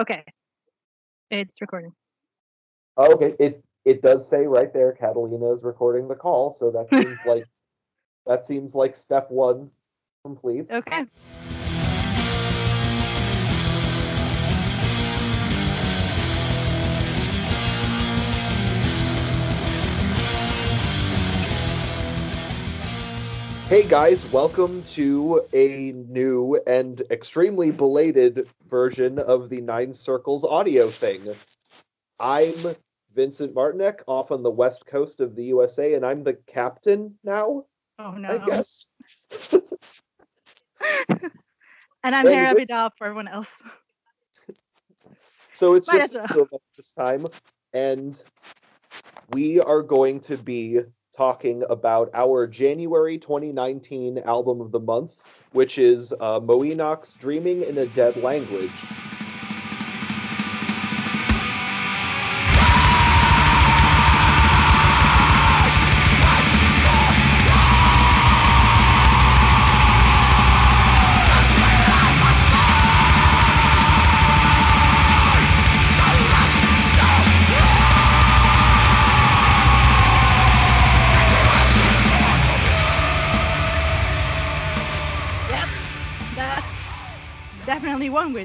Okay. It's recording. Oh, okay, it it does say right there Catalina is recording the call, so that seems like that seems like step one complete. Okay. Hey guys, welcome to a new and extremely belated version of the Nine Circles audio thing. I'm Vincent Martinek off on the west coast of the USA, and I'm the captain now, Oh no. I guess. and I'm Hera Vidal for everyone else. So it's Might just as the two of us this time, and we are going to be talking about our January 2019 album of the month, which is uh, Mo'ynoq's Dreaming in a Dead Language.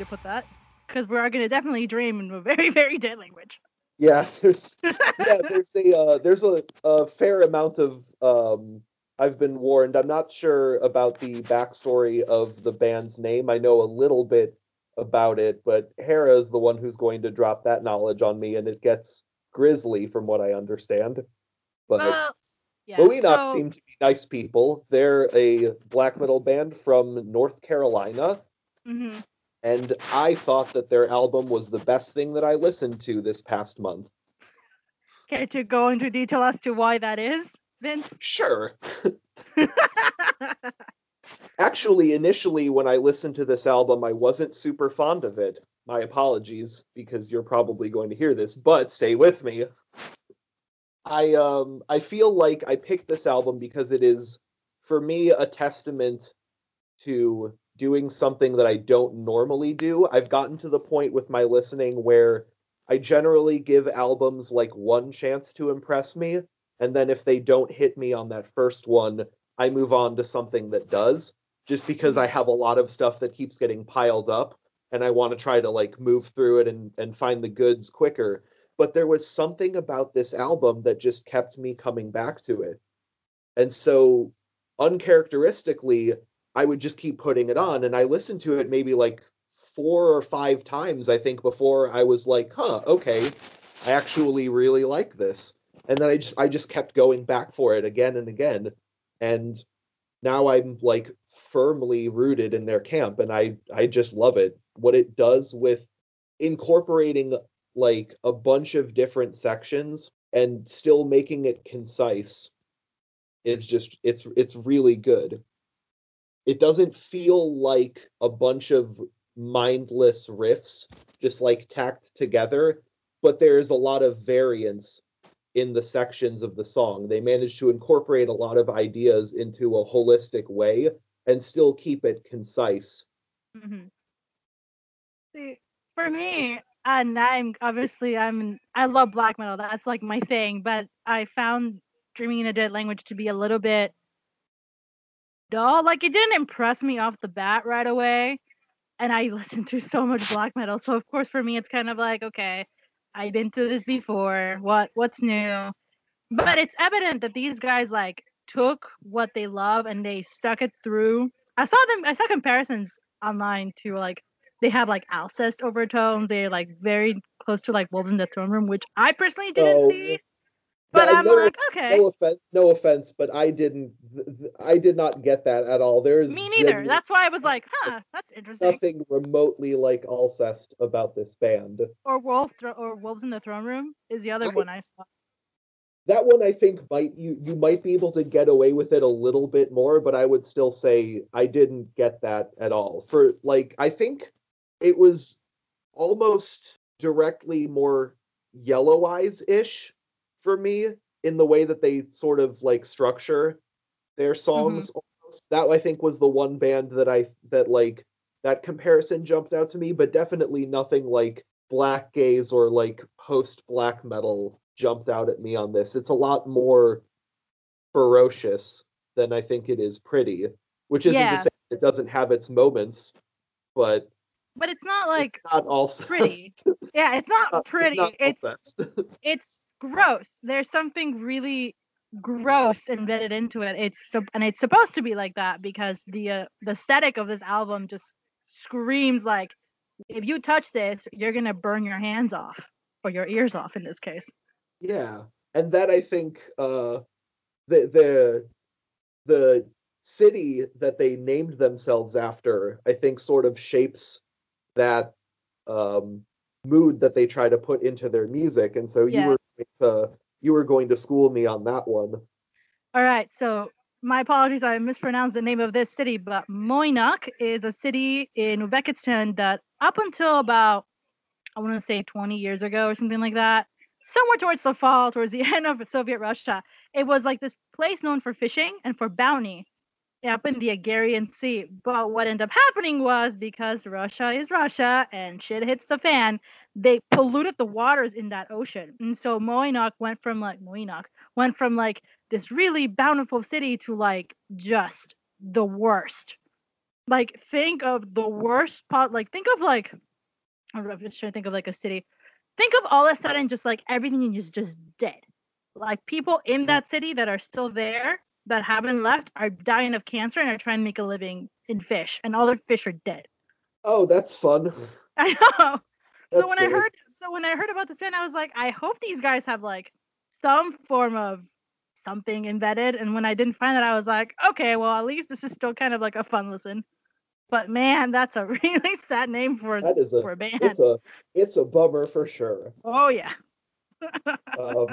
Put that. Because we are gonna definitely dream in a very, very dead language. Yeah, there's yeah, there's a uh, there's a, a fair amount of um, I've been warned. I'm not sure about the backstory of the band's name. I know a little bit about it, but Hera is the one who's going to drop that knowledge on me, and it gets grisly from what I understand. But well, yeah. Moenox so- seem to be nice people. They're a black metal band from North Carolina, Mhm. And I thought that their album was the best thing that I listened to this past month. Care to go into detail as to why that is, Vince? Sure. Actually, initially, when I listened to this album, I wasn't super fond of it. My apologies, because you're probably going to hear this, but stay with me. I um I feel like I picked this album because it is, for me, a testament to doing something that I don't normally do. I've gotten to the point with my listening where I generally give albums like one chance to impress me, and then if they don't hit me on that first one, I move on to something that does, just because hmm. I have a lot of stuff that keeps getting piled up and I want to try to like move through it and and find the goods quicker. But there was something about this album that just kept me coming back to it. And so uncharacteristically, I would just keep putting it on and I listened to it maybe like four or five times I think before I was like, "Huh, okay. I actually really like this." And then I just I just kept going back for it again and again. And now I'm like firmly rooted in their camp and I I just love it. What it does with incorporating like a bunch of different sections and still making it concise is just it's it's really good. It doesn't feel like a bunch of mindless riffs just like tacked together, but there's a lot of variance in the sections of the song. They managed to incorporate a lot of ideas into a holistic way and still keep it concise. Mhm. See, for me, and I'm obviously I'm I love black metal. That's like my thing. But I found Dreaming in a Dead Language to be a little bit dull. Like it didn't impress me off the bat right away. And I listened to so much black metal, so of course for me it's kind of like okay, I've been through this before. What what's new? But it's evident that these guys like took what they love and they stuck it through. I saw them. I saw comparisons online to like they have like Alcest overtones. They're like very close to like Wolves in the Throne Room, which I personally didn't No. see. But I'm no- like, okay, No offense, no offense, but I didn't I did not get that at all. There's me neither. genu- That's why I was like, huh, that's interesting. nothing remotely like Alcest about this band. Or Wolf Thro- or Wolves in the Throne Room is the other I- one I saw. that one I think might you you might be able to get away with it a little bit more, but I would still say I didn't get that at all. For like I think it was almost directly more yellow eyes ish for me in the way that they sort of like structure their mm-hmm. songs. almost. That I think was the one band that I that like that comparison jumped out to me, but definitely nothing like black gaze or like post black metal jumped out at me on this. It's a lot more ferocious than I think it is pretty, which isn't Yeah. to say it doesn't have its moments, but But it's not like it's not also pretty. Yeah, it's not pretty. It's It's, it's gross. There's something really gross embedded into it. It's so and it's supposed to be like that because the uh, the aesthetic of this album just screams like if you touch this, you're gonna burn your hands off or your ears off in this case. Yeah, and that I think uh, the the the city that they named themselves after, I think, sort of shapes that um, mood that they try to put into their music. And so you were to, you were going to school me on that one. All right, so my apologies, I mispronounced the name of this city, but Mo'ynoq is a city in Uzbekistan that up until about, I want to say 20 years ago or something like that, somewhere towards the fall, towards the end of Soviet Russia, it was like this place known for fishing and for bounty up in the Agarian Sea. But what ended up happening was because Russia is Russia and shit hits the fan, they polluted the waters in that ocean. And so Mo'ynoq went from like Mo'ynoq went from like this really bountiful city to like just the worst. Like think of the worst part. Like think of like I don't know, I'm just trying to think of like a city. Think of all of a sudden just like everything is just dead. Like people in mm. that city that are still there that haven't left are dying of cancer and are trying to make a living in fish, and all their fish are dead. Oh, that's fun. I know. That's so when I heard so when I heard about this band, I was like, I hope these guys have like some form of something embedded. And when I didn't find that, I was like, okay, well at least this is still kind of like a fun listen. But man, that's a really sad name for That is a for a band. it's a it's a bummer for sure. oh yeah. um,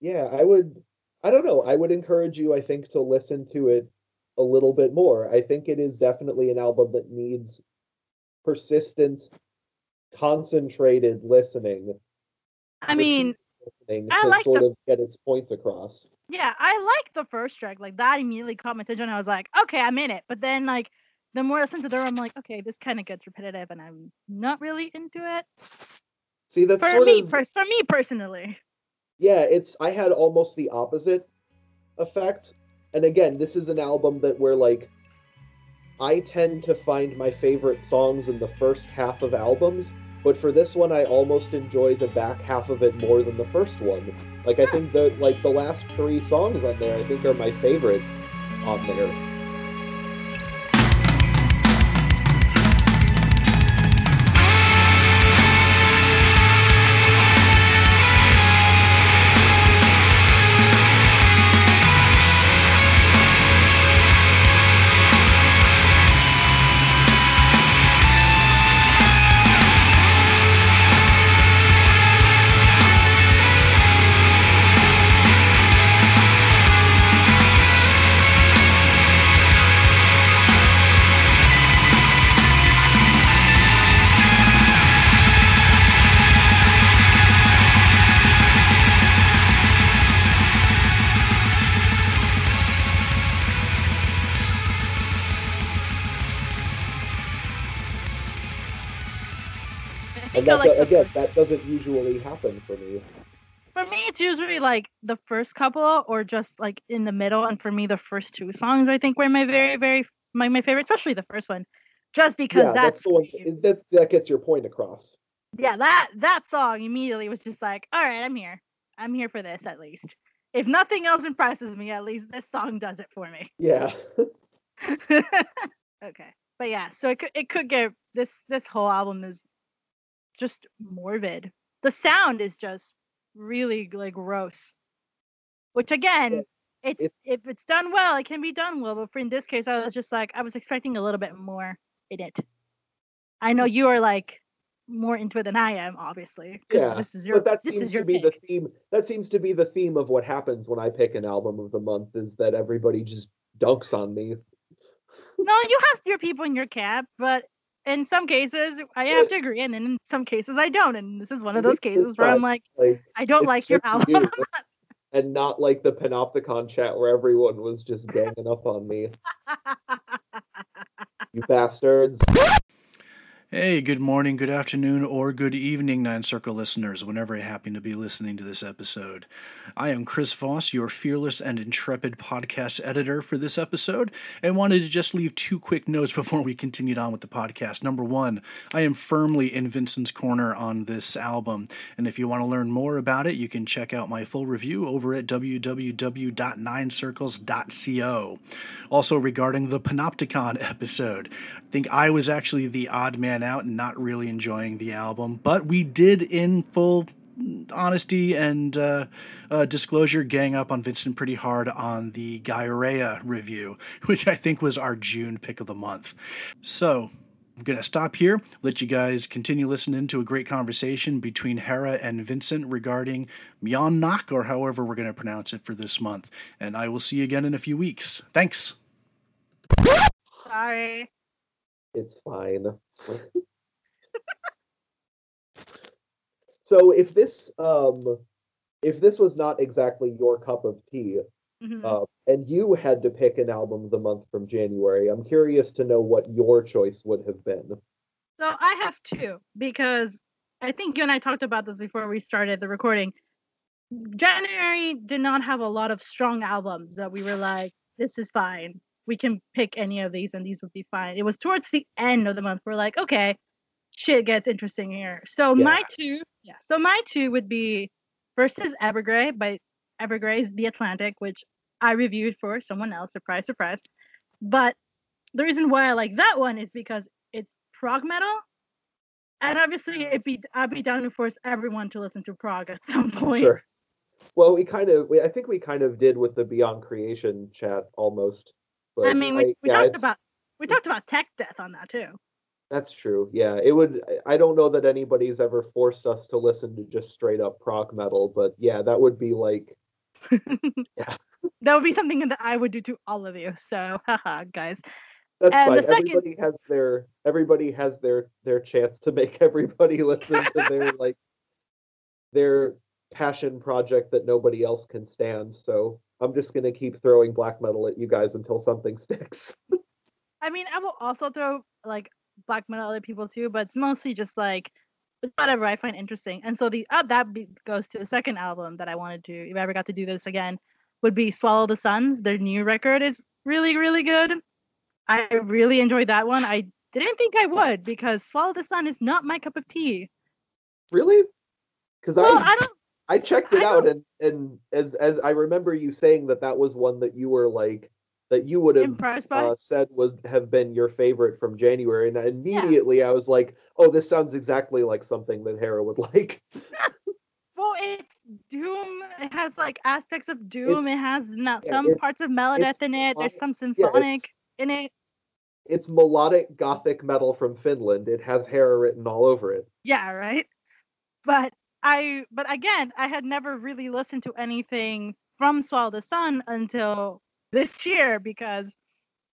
yeah, I would. I don't know. I would encourage you. I think to listen to it a little bit more. I think it is definitely an album that needs persistent, concentrated listening. I mean, listening I to like sort the- of get its point across. yeah, I like the first track. Like that immediately caught my attention. I was like, okay, I'm in it. But then like the more I listen to them, I'm like, okay, this kind of gets repetitive, and I'm not really into it. See, that's For me, of for me personally. yeah. It's I had almost the opposite effect. And again, this is an album that where like I tend to find my favorite songs in the first half of albums, but for this one I almost enjoy the back half of it more than the first one. Like I think the like the last 3 songs on there I think are my favorite on there. I think And I that like the again, first- that doesn't usually happen for me. For me, it's usually like the first couple or just like in the middle. And for me, the first two songs I think were my very, very my, my favorite, especially the first one, just because yeah, that's, the one that that gets your point across. yeah that that song immediately was just like, all right, I'm here, I'm here for this at least. If nothing else impresses me, at least this song does it for me. Yeah. okay, but yeah, so it could it could get this this whole album is just morbid. The sound is just really like gross. Which again, it's it- if it's done well, it can be done well. But for in this case, I was just like I was expecting a little bit more in it. I know you are like more into it than I am, obviously. Yeah, this is your but that this seems to be pick. the theme. That seems to be the theme of what happens when I pick an album of the month is that everybody just dunks on me. No, you have your people in your camp, but in some cases I have to agree, and then in some cases I don't. And this is one of those cases where I'm like, Like I don't like your album. and not like the Panopticon chat where everyone was just ganging up on me. you bastards. Hey, good morning, good afternoon, or good evening, Nine Circle listeners, whenever you happen to be listening to this episode. I am Chris Voss, your fearless and intrepid podcast editor for this episode, and wanted to just leave two quick notes before we continued on with the podcast. Number one, I am firmly in Vincent's corner on this album, and if you want to learn more about it, you can check out my full review over at www.ninecircles.co. Also, regarding the Panopticon episode, think I was actually the odd man out and not really enjoying the album, but we did, in full honesty and uh, uh, disclosure, gang up on Vincent pretty hard on the Gaerea review, which I think was our June pick of the month. So. I'm going to stop here, let you guys continue listening to a great conversation between Hera and Vincent regarding Mo'ynoq, or however we're going to pronounce it for this month. And I will see you again in a few weeks. Thanks. Sorry. It's fine. so if this um if this was not exactly your cup of tea, Mhm. uh, and you had to pick an album of the month from January, I'm curious to know what your choice would have been. So I have two because I think you and I talked about this before we started the recording. January did not have a lot of strong albums that we were like, this is fine. We can pick any of these and these would be fine. It was towards the end of the month. We're like, okay, shit gets interesting here. So my two, yeah. So my two would be first is Evergrey by Evergrey's The Atlantic, which I reviewed for someone else. Surprise, surprise. But the reason why I like that one is because it's prog metal. And obviously it'd be I'd be down to force everyone to listen to prog at some point. Sure. Well, we kind of, we, I think we kind of did with the Beyond Creation chat almost. But I mean, we, we yeah, talked about we talked about tech death on that too. That's true. Yeah, it would. I don't know that anybody's ever forced us to listen to just straight up prog metal, but yeah, that would be like yeah, That would be something that I would do to all of you. So, haha, guys. that's And fine. the second- Everybody has their everybody has their their chance to make everybody listen to their like their passion project that nobody else can stand. So I'm just gonna keep throwing black metal at you guys until something sticks. I mean, I will also throw like black metal at other people too, but it's mostly just like whatever I find interesting. And so the uh, that be, goes to the second album that I wanted to, if I ever got to do this again, would be Swallow the Suns. Their new record is really, really good. I really enjoyed that one. I didn't think I would because Swallow the Sun is not my cup of tea. Really? Because Well, I I don't. I checked it I out and and as as I remember you saying that that was one that you were like that you would have uh, said would have been your favorite from January, and immediately I was like, "Oh, this sounds exactly like something that Hera would like." Well, it's Doom. It has like aspects of Doom. It's- it has not yeah, some parts of Melodeath in it. There's some yeah, symphonic in it. It's melodic gothic metal from Finland. It has Hera written all over it. Yeah, right. But I, but again, I had never really listened to anything from Swallow the Sun until this year because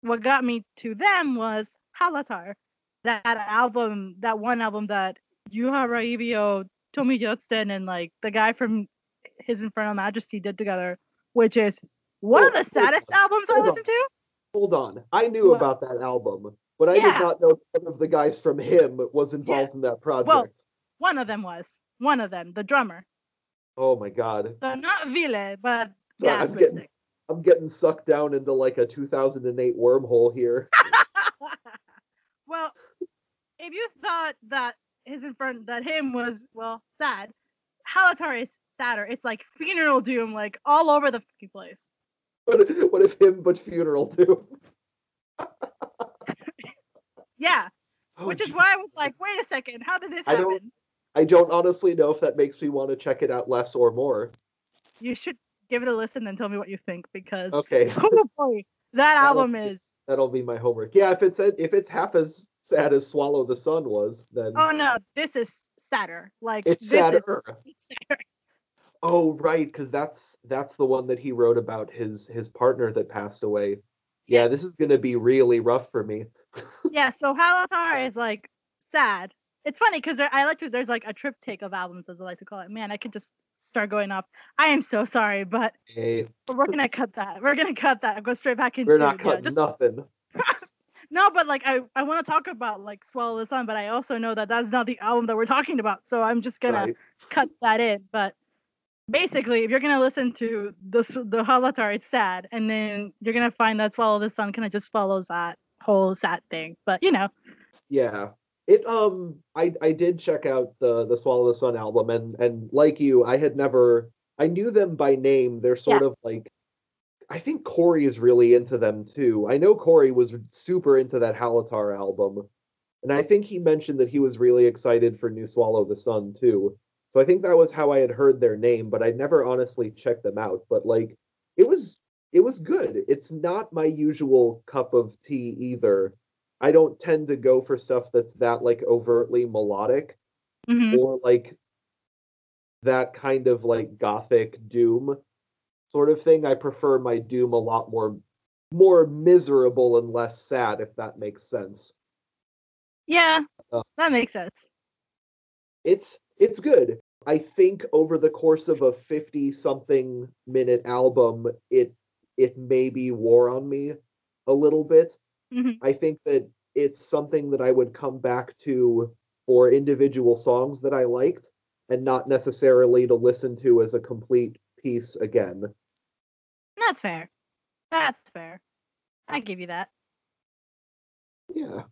what got me to them was Hallatar, that album, that one album that Juha Raivio, Tomi Joutsen, and like the guy from His Infernal Majesty did together, which is one of the saddest on, albums I hold listened to. Hold on, I knew Well- about that album, but I Yeah. did not know one of the guys from HIM was involved in that project. Well- One of them was one of them, the drummer. oh my god, So not Ville, but Sorry, Gas I'm getting- I'm getting sucked down into like a 2008 wormhole here. well, if you thought that his infern that HIM was well sad, Hallatar is sadder. It's like funeral doom, like all over the fucking place. What if, what if HIM but funeral doom? Yeah, Oh, which is why I was like, wait a second, how did this happen? I don't honestly know if that makes me want to check it out less or more. You should give it a listen and tell me what you think because Okay, oh boy, that album is. that'll be my homework. Yeah, if it's if it's half as sad as Swallow the Sun was, then Oh no, this is sadder. Like it's this sadder. is it's sadder. Oh, right, because that's that's the one that he wrote about his his partner that passed away. Yeah, this is gonna be really rough for me. yeah, so Hallatar is like sad. It's funny because I like to. There's like a triptych of albums, as I like to call it. Man, I could just start going off. I am so sorry, but Hey, we're gonna cut that. We're gonna cut that. and Go straight back into we're not yeah, just nothing. No, but like I, I want to talk about like Swallow the Sun, but I also know that that's not the album that we're talking about. So I'm just gonna Right. cut that in. But basically, if you're gonna listen to the the Hallatar, it's sad, and then you're gonna find that Swallow the Sun kind of just follows that whole sad thing. But you know, Yeah. It um I I did check out the the Swallow the Sun album and and like you, I had never I knew them by name. They're sort of like I think Corey is really into them too. I know Corey was super into that Hallatar album. And I think he mentioned that he was really excited for New Swallow the Sun too. So I think that was how I had heard their name, but I'd never honestly checked them out. But like it was it was good. It's not my usual cup of tea either. I don't tend to go for stuff that's that like overtly melodic mhm. or like that kind of like gothic doom sort of thing. I prefer my doom a lot more more miserable and less sad if that makes sense. yeah, Uh, that makes sense. It's it's good. I think over the course of a 50 something minute album it it maybe wore on me a little bit. Mhm. I think that it's something that I would come back to for individual songs that I liked and not necessarily to listen to as a complete piece again. That's fair. That's fair. I give you that. Yeah.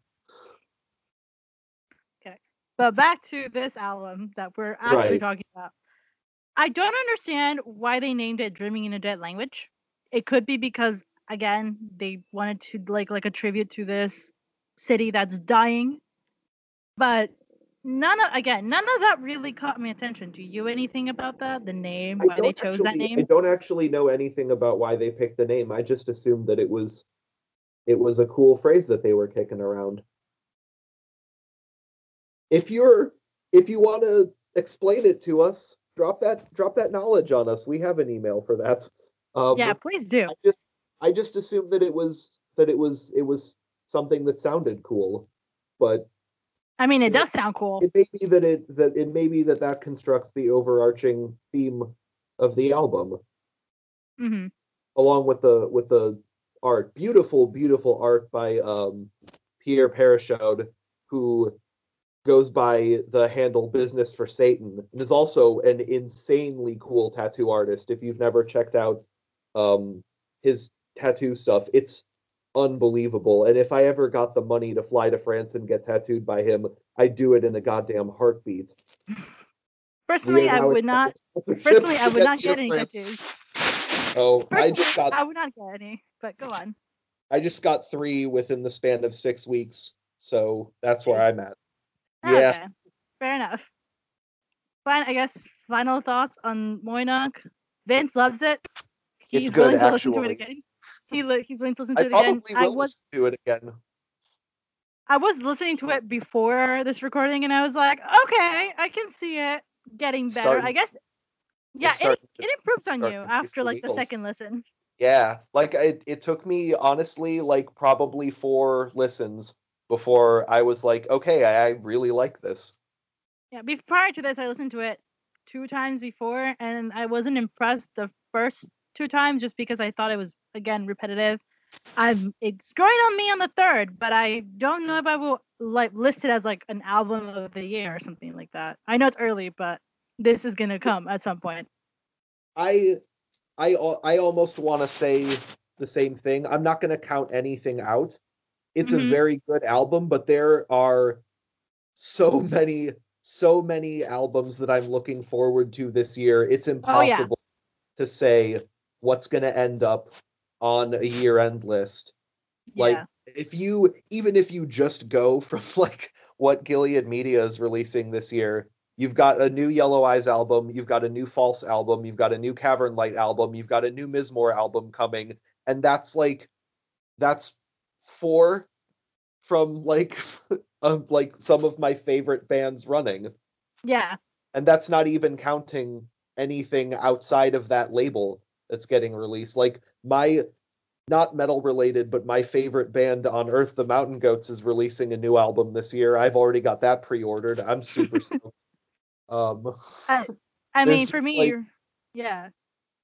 Okay. But back to this album that we're actually Right. talking about. I don't understand why they named it Dreaming in a Dead Language. It could be because again, they wanted to like like a tribute to this city that's dying. But none of again, none of that really caught my attention. Do you anything about that? The name, why they chose that name I don't actually know anything about why they picked the name. I just assumed that it was it was a cool phrase that they were kicking around. If you're if you want to explain it to us, drop that drop that knowledge on us. We have an email for that. Um, yeah, please do. I just I just assumed that it was that it was it was something that sounded cool, but I mean, it does sound cool. it may be that it that it may be that that constructs the overarching theme of the album. Hmm along with the with the art. Beautiful beautiful art by um pierre Parachaud, who goes by the handle business for satan. And is also an insanely cool tattoo artist if you've never checked out um his tattoo stuff it's unbelievable and if i ever got the money to fly to france and get tattooed by him i'd do it in a goddamn heartbeat Personally, We are I now would not. Personally, I would not get any France. tattoos. oh i just got I would not get any. But go on. I just got three within the span of six weeks, so that's where I'm at. Ah, Yeah. Fair enough. Fine. I guess final thoughts on Mo'ynoq. Vince loves it. He's It's good, willing to listen to it again. He li- he's going to listen I to it again. probably I was to it again. I was listening to it before this recording, and I was like, okay, I can see it getting better. I guess. Yeah, it, starting it improves on you after like the Eagles. second listen. Yeah, like it, it took me honestly like probably four listens before I was like, okay, I, I really like this. Yeah, before, prior to this, I listened to it two times before, and I wasn't impressed the first two times just because I thought it was again repetitive. I'm it's growing on me on the third, but I don't know if I will like list it as like an album of the year or something like that. I know it's early, but this is gonna come at some point. I I I almost want to say the same thing. I'm not going to count anything out. It's Mhm. a very good album, but there are so many so many albums that I'm looking forward to this year. It's Oh, yeah. impossible to say what's going to end up on a year-end list. Like if you even if you just go from like what Gilead Media is releasing this year, you've got a new Yellow Eyes album, you've got a new False album, you've got a new Cavern Light album, you've got a new Mizmor album coming, and that's like that's four from like um, like some of my favorite bands running, Yeah. and that's not even counting anything outside of that label that's getting released. Like my not metal related, but my favorite band on earth, the Mountain Goats, is releasing a new album this year. I've already got that pre-ordered. I'm super stoked. Um, I, I mean, for me, like- yeah.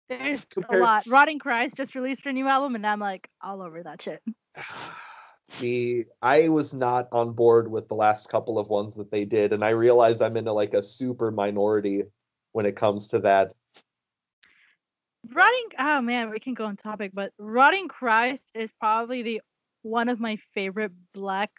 There's Compared- a lot. Rotting Christ just released their new album, and I'm like all over that shit. the I was not on board with the last couple of ones that they did, and I realize I'm into like a super minority when it comes to that. Rotting. Oh man, we can go on topic, but Rotting Christ is probably the one of my favorite black,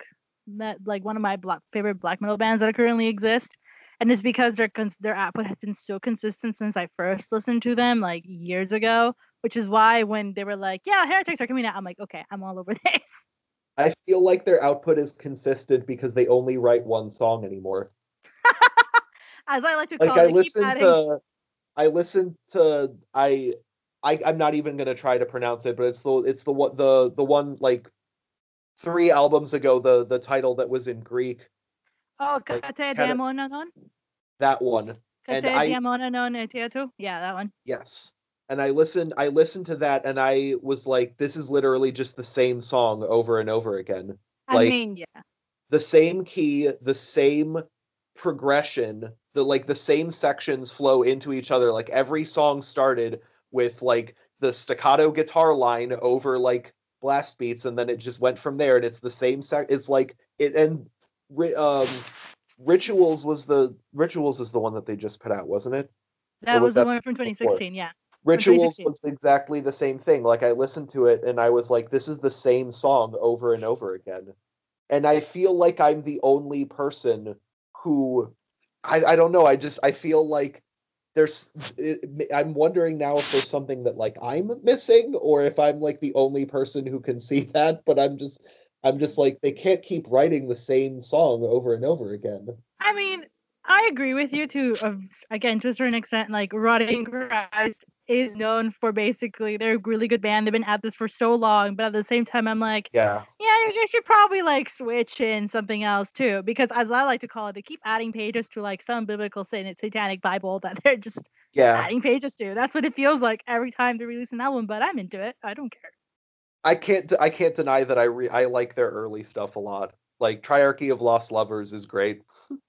met, like one of my black favorite black metal bands that currently exist, and it's because their their output has been so consistent since I first listened to them like years ago. Which is why when they were like, "Yeah, Heretics are coming out," I'm like, "Okay, I'm all over this." I feel like their output is consistent because they only write one song anymore. As I like to call Like it, I listened adding. to, I listened to I. I, I'm not even gonna try to pronounce it, but it's the it's the one the the one like three albums ago the the title that was in Greek oh, like, Kate kinda- that one I- Diamonanon eh, Yeah, that one. Yes. And I listened I listened to that and I was like this is literally just the same song over and over again. I Like- mean, yeah. The same key, the same progression, the like the same sections flow into each other. Like every song started with like the staccato guitar line over like blast beats and then it just went from there and it's the same sec it's like it and um rituals was the rituals is the one that they just put out wasn't it That was was the that one from 2016. Yeah. Rituals 2016. was exactly the same thing. Like I listened to it and I was like, this is the same song over and over again. And I feel like I'm the only person who I, I don't know. I just I feel like there's it, I'm wondering now if there's something that like I'm missing or if I'm like the only person who can see that, but I'm just I'm just like they can't keep writing the same song over and over again. I mean, I agree with you to uh, again to a certain extent. Like Rotting Christ is known for basically they're a really good band. They've been at this for so long, but at the same time, I'm like, Yeah. yeah, you guys should probably like switch in something else too, because as I like to call it, they keep adding pages to like some biblical sat- satanic Bible that they're just Yeah. adding pages to. That's what it feels like every time they release an album. But I'm into it. I don't care. I can't I can't deny that I re- I like their early stuff a lot. Like Triarchy of Lost Lovers is great.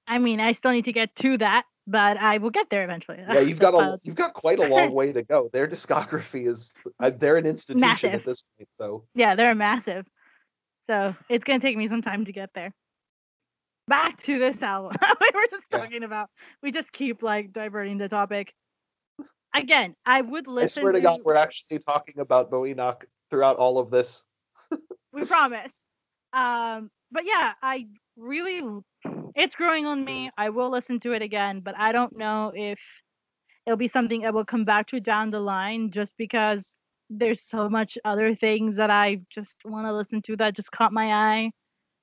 I mean, I still need to get to that, but I will get there eventually. Yeah, you've got a you've got quite a long way to go. Their discography is uh, they're an institution Massive. at this point. So Yeah, they're massive. So it's gonna take me some time to get there. Back to this album. we were just Yeah. talking about. We just keep like diverting the topic. Again, I would listen. I swear to God, we're actually talking about Mo'ynoq throughout all of this. we promise. Um, but yeah, I really, it's growing on me. I will listen to it again, but I don't know if it'll be something I will come back to down the line, just because there's so much other things that I just want to listen to that just caught my eye,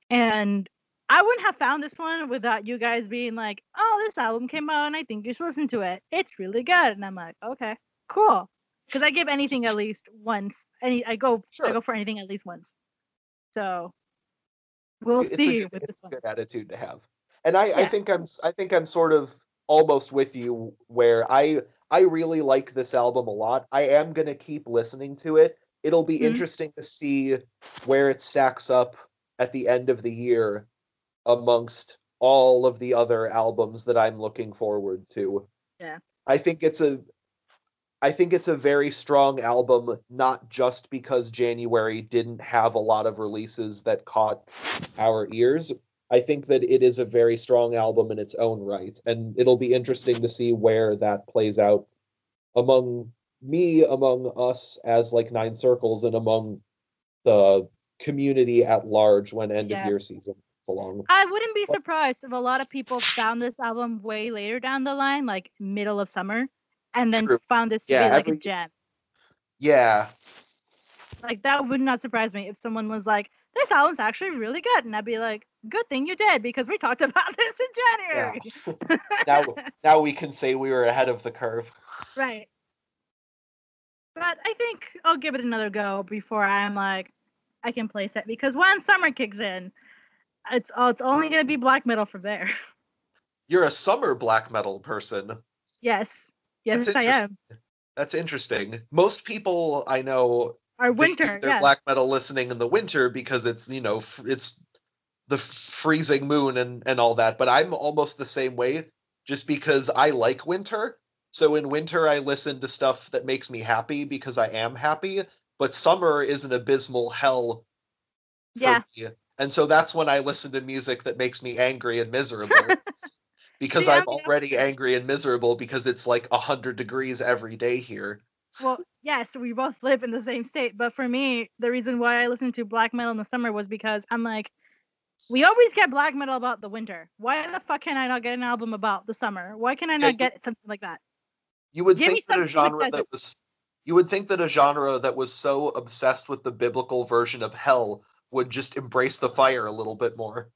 and I wouldn't have found this one without you guys being like, "Oh, this album came out, and I think you should listen to it. It's really good." And I'm like, "Okay, cool," because I give anything at least once. Any, I go, I go for anything at least once. So we'll It's a see good- with it's this a one. good attitude to have. And I, I think I'm I think I'm sort of almost with you where I I really like this album a lot. I am gonna keep listening to it. It'll be Mhm. interesting to see where it stacks up at the end of the year amongst all of the other albums that I'm looking forward to. Yeah. I think it's a I think it's a very strong album, not just because January didn't have a lot of releases that caught our ears. I think that it is a very strong album in its own right, and it'll be interesting to see where that plays out among me, among us as like Nine Circles, and among the community at large when end Yeah. of year season comes along. I wouldn't be surprised if a lot of people found this album way later down the line, like middle of summer, and then True. found this to Yeah, be like every- a gem. Yeah, Like that would not surprise me if someone was like, "This album's actually really good," and I'd be like, "Good thing you did because we talked about this in January." now now we can say we were ahead of the curve. Right. But I think I'll give it another go before I'm like, I can place it because when summer kicks in, it's oh, it's only gonna be black metal from there. You're a summer black metal person. yes, yes, That's I am. That's interesting. Most people I know think winter, they're black metal listening in the winter because it's you know it's the freezing moon and and all that. But I'm almost the same way, just because I like winter. So in winter I listen to stuff that makes me happy because I am happy. But summer is an abysmal hell Yeah. me. And so that's when I listen to music that makes me angry and miserable. because I I'm already angry and miserable because it's like 100 degrees every day here. Well, yes, we both live in the same state, but for me, the reason why I listened to black metal in the summer was because I'm like, we always get black metal about the winter. Why the fuck can I not get an album about the summer? Why can I Yeah, not you- get something like that? You would Give think that a genre desert. that was you would think that a genre that was so obsessed with the biblical version of hell would just embrace the fire a little bit more.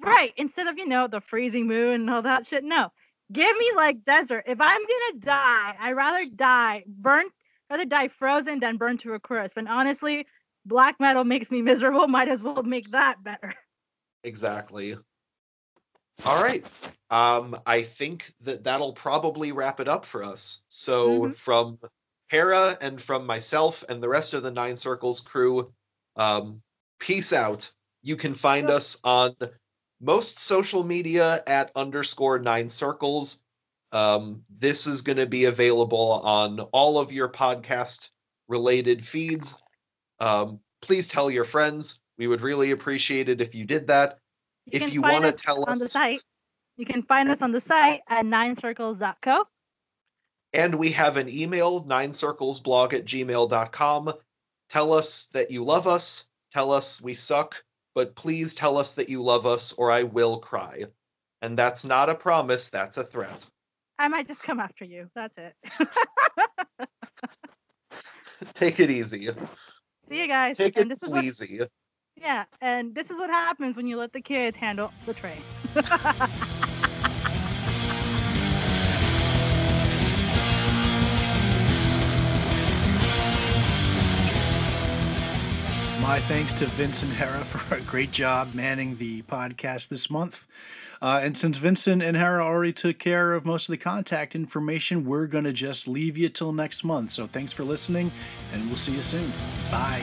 Right. Instead of, you know, the freezing moon and all that shit. No. Give me like desert. If I'm gonna die, I'd rather die burnt rather die frozen than burned to a crisp. And honestly, black metal makes me miserable. Might as well make that better. Exactly. All right. Um, I think that that'll probably wrap it up for us. So Mhm. from Hera and from myself and the rest of the Nine Circles crew, um, peace out. You can find us on most social media at underscore Nine Circles. Um, this is going to be available on all of your podcast related feeds. Um, please tell your friends. We would really appreciate it if you did that. If you wanna tell on the us- site, you can find us on the site at ninecircles.co. And we have an email, ninecirclesblog at gmail.com. Tell us that you love us. Tell us we suck, but please tell us that you love us or I will cry. And that's not a promise, that's a threat. I might just come after you. That's it. Take it easy. See you guys. Take and it this is what sleazy. Yeah, and this is what happens when you let the kids handle the tray. My thanks to Vincent Hera for a great job manning the podcast this month. Uh, and since Vincent and Hera already took care of most of the contact information, we're going to just leave you till next month. So thanks for listening, and we'll see you soon. Bye.